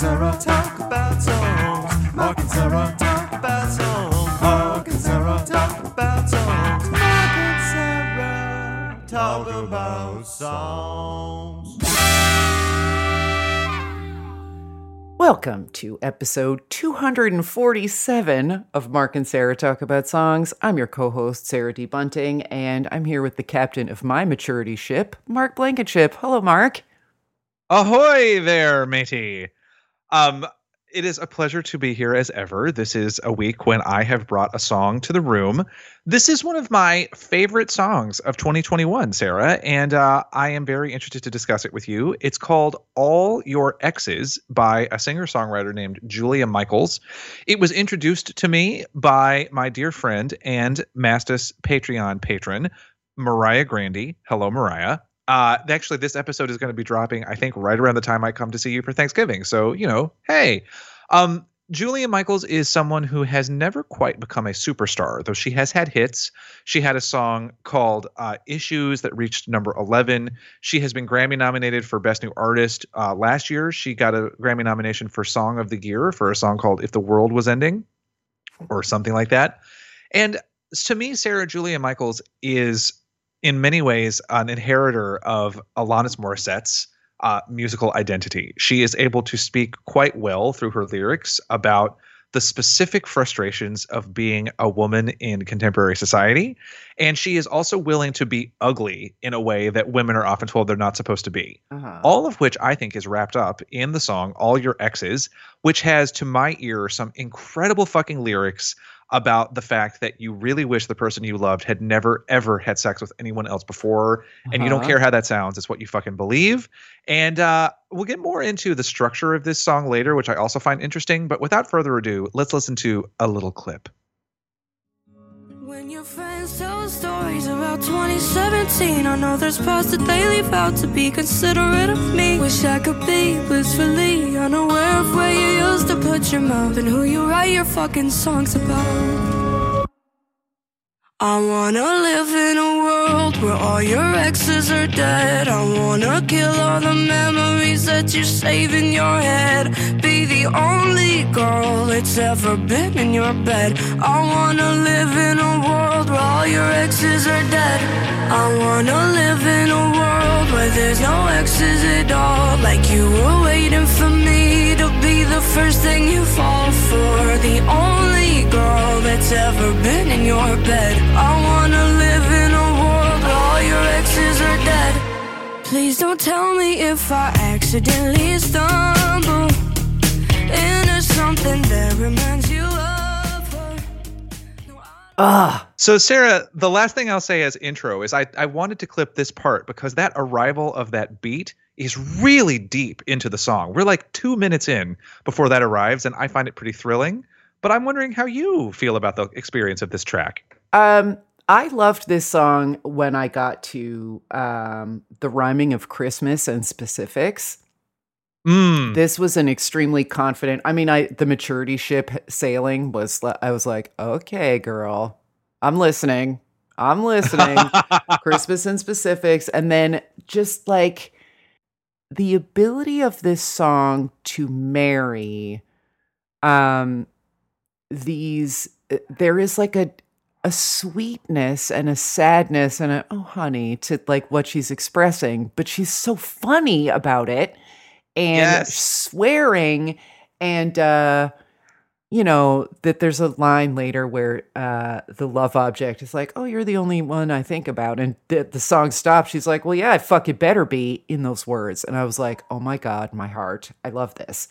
Sarah talk about songs. Mark and Sarah talk about songs. Mark and Sarah talk about songs. Mark and Sarah talk about songs. Welcome to episode 247 of Mark and Sarah Talk About Songs. I'm your co host, Sarah D. Bunting, and I'm here with the captain of my maturity ship, Mark Blankenship. Hello, Mark. Ahoy there, matey. Um, it is a pleasure to be here as ever. This is a week when I have brought a song to the room. This is one of my favorite songs of 2021, Sarah, and uh, I am very interested to discuss it with you. It's called All Your Exes by a singer songwriter named Julia Michaels. It was introduced to me by my dear friend and Mastas Patreon patron, Mariah Grandy. Hello, Mariah. Uh, actually, this episode is going to be dropping, I think, right around the time I come to see you for Thanksgiving. So, you know, hey. Um, Julia Michaels is someone who has never quite become a superstar, though she has had hits. She had a song called uh, Issues that reached number 11. She has been Grammy nominated for Best New Artist. Uh, last year, she got a Grammy nomination for Song of the Year for a song called If the World Was Ending or something like that. And to me, Sarah Julia Michaels is in many ways an inheritor of Alanis Morissette's uh, musical identity. She is able to speak quite well through her lyrics about the specific frustrations of being a woman in contemporary society. And she is also willing to be ugly in a way that women are often told they're not supposed to be. Uh-huh. All of which I think is wrapped up in the song All Your Exes, which has, to my ear, some incredible fucking lyrics about the fact that you really wish the person you loved had never ever had sex with anyone else before and you don't Uh-huh. care how that sounds. It's what you fucking believe. And uh, we'll get more into the structure of this song later which i also find interesting but without further ado let's listen to a little clip. When your stories about 2017, I know there's parts that they leave out to be considerate of me. Wish I could be blissfully unaware of where you used to put your mouth and who you write your fucking songs about. I wanna live in a world where all your exes are dead. I wanna kill all the memories that you save in your head. Be the only girl that's ever been in your bed. I wanna live in a world where all your exes are dead. I wanna live in a world where there's no exes at all. Like you were waiting for me the first thing you fall for. The only girl that's ever been in your bed. I wanna live in a world where all your exes are dead. Please don't tell me if I accidentally stumble into something that reminds you of her. No, I- Ah, so sarah the last thing i'll say as intro is i, I wanted to clip this part because that arrival of that beat is really deep into the song we're like two minutes in before that arrives and i find it pretty thrilling but i'm wondering how you feel about the experience of this track um, I loved this song when I got to um, the rhyming of Christmas and specifics. Mm. This was an extremely confident. I mean, I the maturity ship sailing was. I was like, okay, girl, I'm listening. I'm listening. Christmas and specifics, and then just like the ability of this song to marry um these. uh, There is like a a sweetness and a sadness and a oh honey to like what she's expressing, but she's so funny about it and Yes. swearing and uh you know that there's a line later where uh the love object is like, "Oh, you're the only one I think about." And the, the song stops. She's like, "Well, yeah, I fucking better be in those words." And I was like, "Oh my god, my heart. I love this."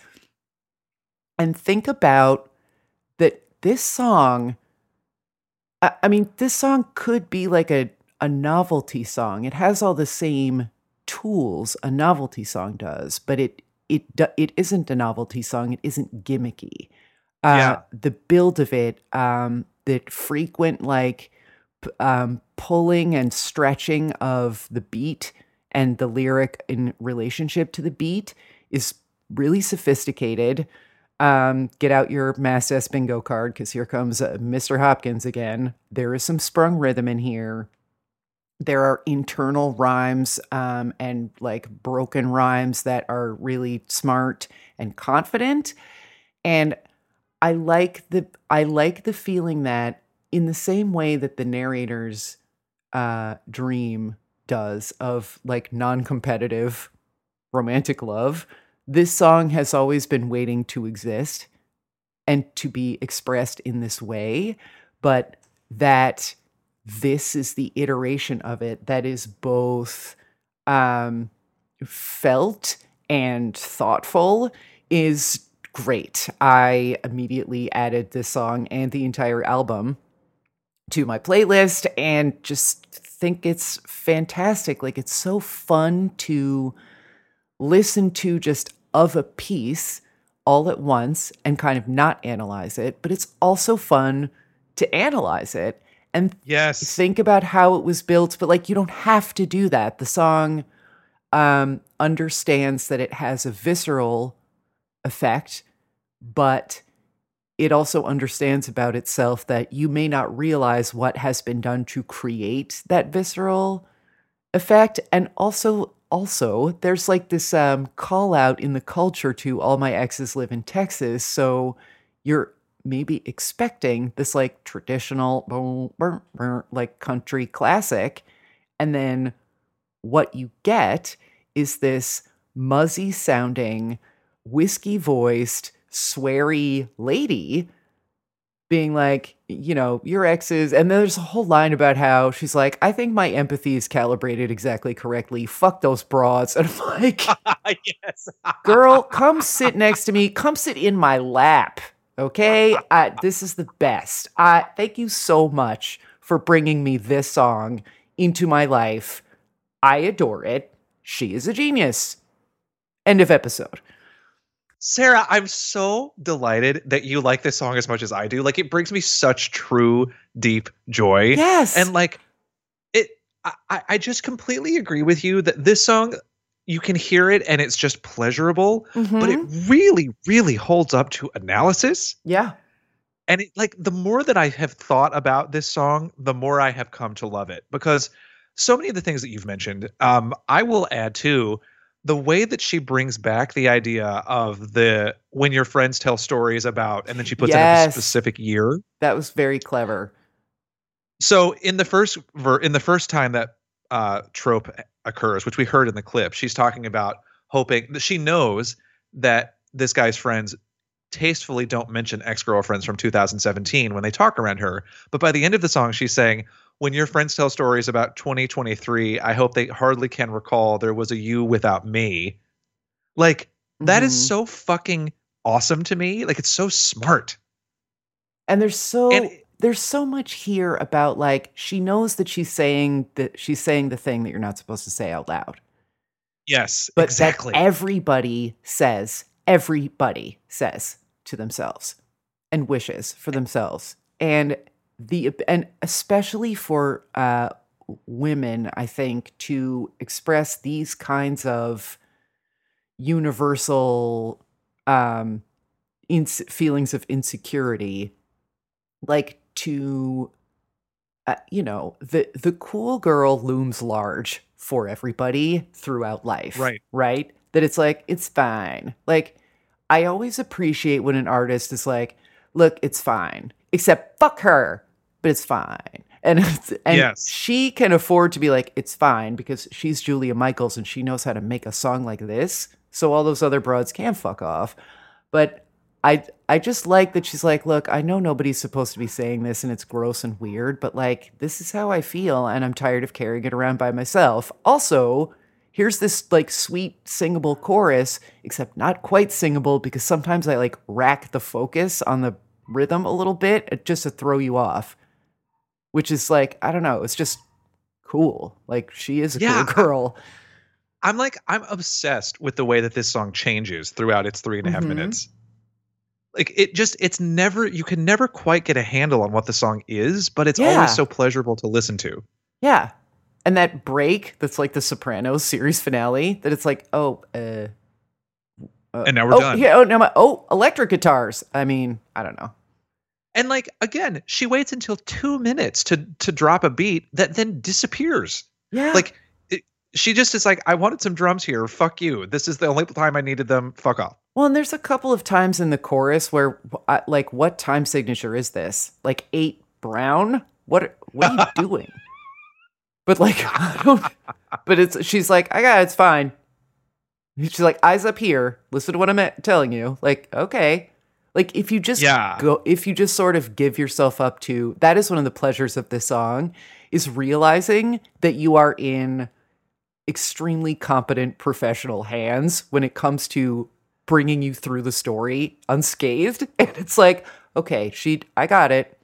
And think about that this song I, I mean, this song could be like a, a novelty song. It has all the same tools a novelty song does, but it it it isn't a novelty song. It isn't gimmicky. Uh, Yeah. The build of it, um, the frequent like um, pulling and stretching of the beat and the lyric in relationship to the beat is really sophisticated. Um, get out your Mastas bingo card because here comes uh, Mr. Hopkins again. There is some sprung rhythm in here. There are internal rhymes um, and like broken rhymes that are really smart and confident. And I like the I like the feeling that in the same way that the narrator's uh, dream does of like non-competitive romantic love, this song has always been waiting to exist and to be expressed in this way, but that this is the iteration of it that is both um, felt and thoughtful is great. I immediately added this song and the entire album to my playlist and just think it's fantastic. Like it's so fun to listen to just of a piece all at once and kind of not analyze it, but it's also fun to analyze it and Yes. think about how it was built, but like you don't have to do that. The song um, understands that it has a visceral effect, but it also understands about itself that you may not realize what has been done to create that visceral effect. And also also there's like this um call out in the culture to all my exes live in Texas so you're maybe expecting this like traditional like country classic. And then what you get is this muzzy sounding whiskey voiced sweary lady being like, you know, your exes. And then there's a whole line about how she's like, I think my empathy is calibrated exactly correctly. Fuck those broads. And I'm like, yes. girl, come sit next to me. Come sit in my lap. Okay. I, this is the best. I thank you so much for bringing me this song into my life. I adore it. She is a genius. End of episode. Sarah, I'm so delighted that you like this song as much as I do. Like it brings me such true, deep joy. Yes. And like it I, I just completely agree with you that this song you can hear it and it's just pleasurable, but it Mhm. really, really holds up to analysis. yeah. And it, like the more that I have thought about this song, the more I have come to love it because so many of the things that you've mentioned, um, I will add too the way that she brings back the idea of the when your friends tell stories about, and then she puts in a specific year. That was very clever. So in the first ver- in the first time that uh, trope occurs, which we heard in the clip, she's talking about hoping that she knows that this guy's friends tastefully don't mention ex-girlfriends from 2017 when they talk around her. But by the end of the song, she's saying, "When your friends tell stories about 2023, I hope they hardly can recall there was a you without me." Like that is Mhm. so fucking awesome to me. Like it's so smart. And there's so And there's so much here about like she knows that she's saying that she's saying the thing that you're not supposed to say out loud. Yes, But exactly. everybody says, everybody says to themselves and wishes for themselves. And the and especially for uh women, I think, to express these kinds of universal um ins- feelings of insecurity like to uh, you know the the cool girl looms large for everybody throughout life Right. right? That it's like it's fine. Like i always appreciate when an artist is like look it's fine. Except fuck her but it's fine. And it's, and Yes. she can afford to be like, it's fine because she's Julia Michaels and she knows how to make a song like this. So all those other broads can fuck off. But I I just like that she's like, look, I know nobody's supposed to be saying this and it's gross and weird, but like this is how I feel and I'm tired of carrying it around by myself. Also, here's this like sweet singable chorus, except not quite singable because sometimes I like rack the focus on the rhythm a little bit uh, just to throw you off. Which is like, I don't know, it's just cool. Like she is a Yeah, cool girl. I'm like, I'm obsessed with the way that this song changes throughout its three and a half Mhm. minutes. Like it just, it's never, you can never quite get a handle on what the song is, but it's Yeah. always so pleasurable to listen to. Yeah. And that break that's like the Sopranos series finale, that it's like, oh, uh, uh, And now we're oh, done. Yeah, oh, now my, oh, electric guitars. I mean, I don't know. And like again, she waits until two minutes to to drop a beat that then disappears. Yeah. Like it, she just is like, I wanted some drums here. Fuck you. This is the only time I needed them. Fuck off. well, and there's a couple of times in the chorus where, like, what time signature is this? Like eight brown? What? What are you doing? But like, I don't. But it's she's like, I got it, it's fine. She's like, eyes up here. Listen to what I'm eh, telling you. Like, okay. Like if you just Yeah. go, if you just sort of give yourself up to that is one of the pleasures of this song is realizing that you are in extremely competent professional hands when it comes to bringing you through the story unscathed. And it's like, okay, she, I got it.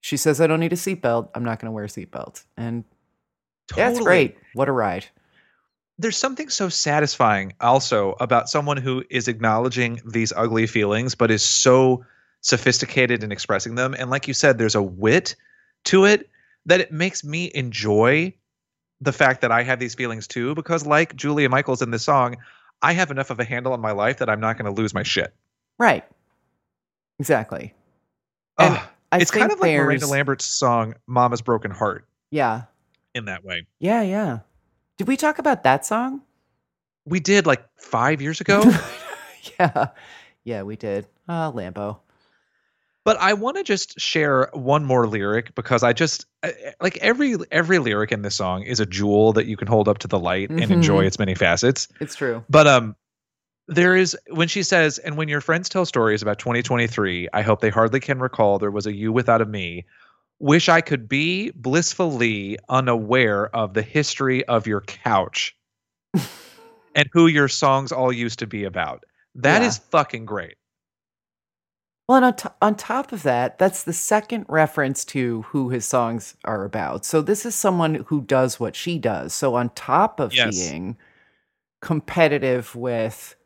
She says I don't need a seatbelt. I'm not going to wear a seatbelt. And Totally. great. What a ride. There's something so satisfying also about someone who is acknowledging these ugly feelings, but is so sophisticated in expressing them. And like you said, there's a wit to it that it makes me enjoy the fact that I have these feelings too, because like Julia Michaels in this song, I have enough of a handle on my life that I'm not going to lose my shit. Right. Exactly. And Ugh, it's kind of like Miranda Lambert's song "Mama's Broken Heart" Yeah. in that way. Yeah. Yeah. Did we talk about that song? We did like five years ago. yeah. Yeah, we did. Uh, Lambo. But I want to just share one more lyric because I just like every every lyric in this song is a jewel that you can hold up to the light and enjoy its many facets. It's true. But um there is when she says and when your friends tell stories about 2023, I hope they hardly can recall there was a you without a me. Wish I could be blissfully unaware of the history of your couch and who your songs all used to be about. That is Yeah. fucking great. Well, and on, to- on top of that, that's the second reference to who his songs are about. So this is someone who does what she does. So on top of Yes. being competitive with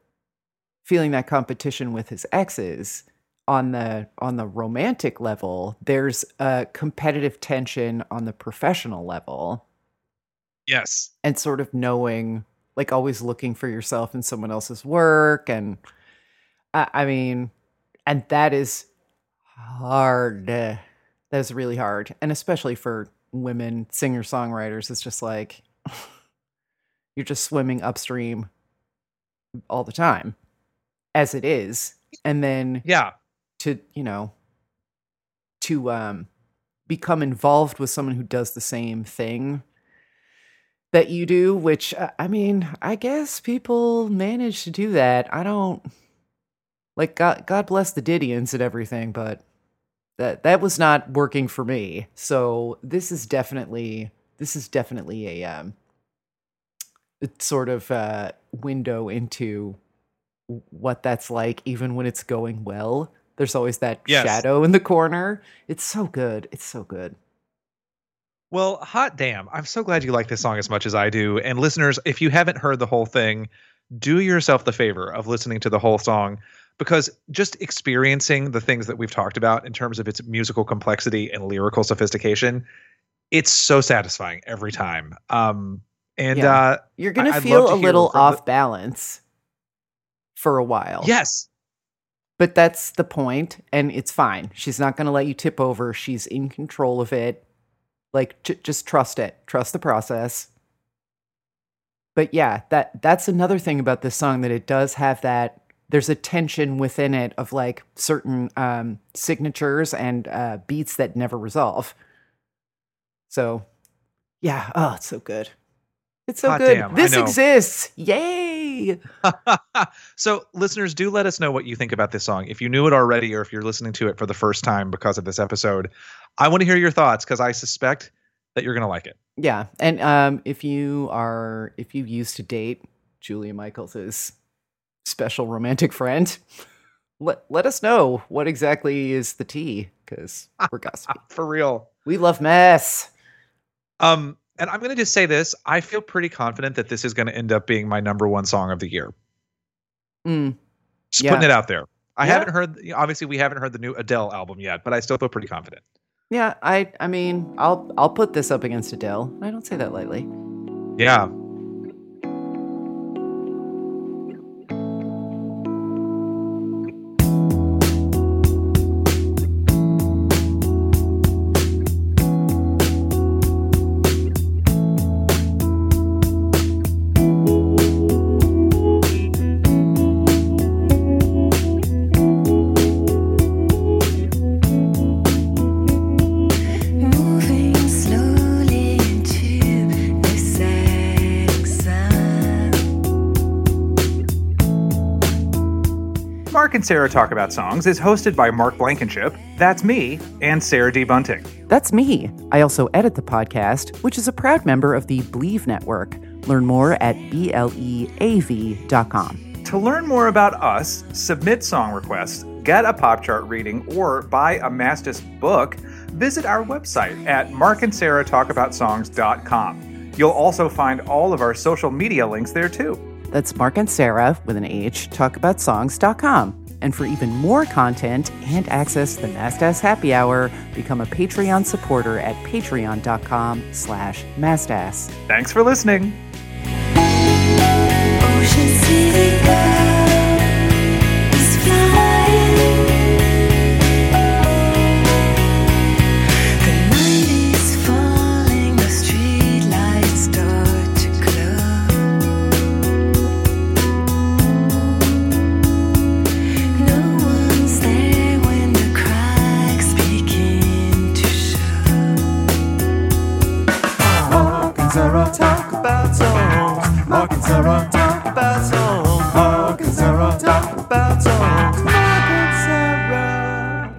feeling that competition with his exes on the on the romantic level, there's a competitive tension on the professional level Yes. and sort of knowing like always looking for yourself in someone else's work and I, I mean and that is hard that is really hard and especially for women singer songwriters it's just like you're just swimming upstream all the time as it is and then Yeah. To you know to um become involved with someone who does the same thing that you do which uh, i mean i guess people manage to do that. I don't like god god bless the Didions and everything but that that was not working for me. So this is definitely this is definitely a um sort of uh window into what that's like even when it's going well there's always that Yes. shadow in the corner it's so good it's so good Well, hot damn. I'm so glad you like this song as much as I do. And listeners, if you haven't heard the whole thing, do yourself the favor of listening to the whole song because just experiencing the things that we've talked about in terms of its musical complexity and lyrical sophistication, it's so satisfying every time. Um and Yeah. uh you're gonna feel a little from the- off balance for a while yes. But that's the point and it's fine she's not gonna let you tip over she's in control of it like j- just trust it trust the process but yeah that that's another thing about this song that it does have that there's a tension within it of like certain um, signatures and uh, beats that never resolve. So, yeah, oh, it's so good. It's so Hot good. damn, this exists. Yay! so, listeners, do let us know what you think about this song. If you knew it already, or if you're listening to it for the first time because of this episode, I want to hear your thoughts because I suspect that you're going to like it. Yeah, and um, if you are if you used to date Julia Michaels' special romantic friend, let let us know what exactly is the tea because we're gossipy. For real. we love mess. Um, and I'm going to just say this: I feel pretty confident that this is going to end up being my number one song of the year. Mm, Just Yeah. putting it out there. I Yeah. haven't heard. Obviously, we haven't heard the new Adele album yet, but I still feel pretty confident. yeah, I I mean I'll I'll put this up against Adele. I don't say that lightly. Yeah. Sarah Talk About Songs is hosted by Mark Blankenship, that's me, and Sarah D. Bunting. That's me. I also edit the podcast, which is a proud member of the Bleav Network. Learn more at bleav.com. To learn more about us, submit song requests, get a pop chart reading, or buy a Mastas book, visit our website at markandsarahtalkaboutsongs.com. You'll also find all of our social media links there too. That's Mark and Sarah with an H, talkaboutsongs.com. And for even more content and access to the Mastas Happy Hour, become a Patreon supporter at patreon.com slash mastas. Thanks for listening.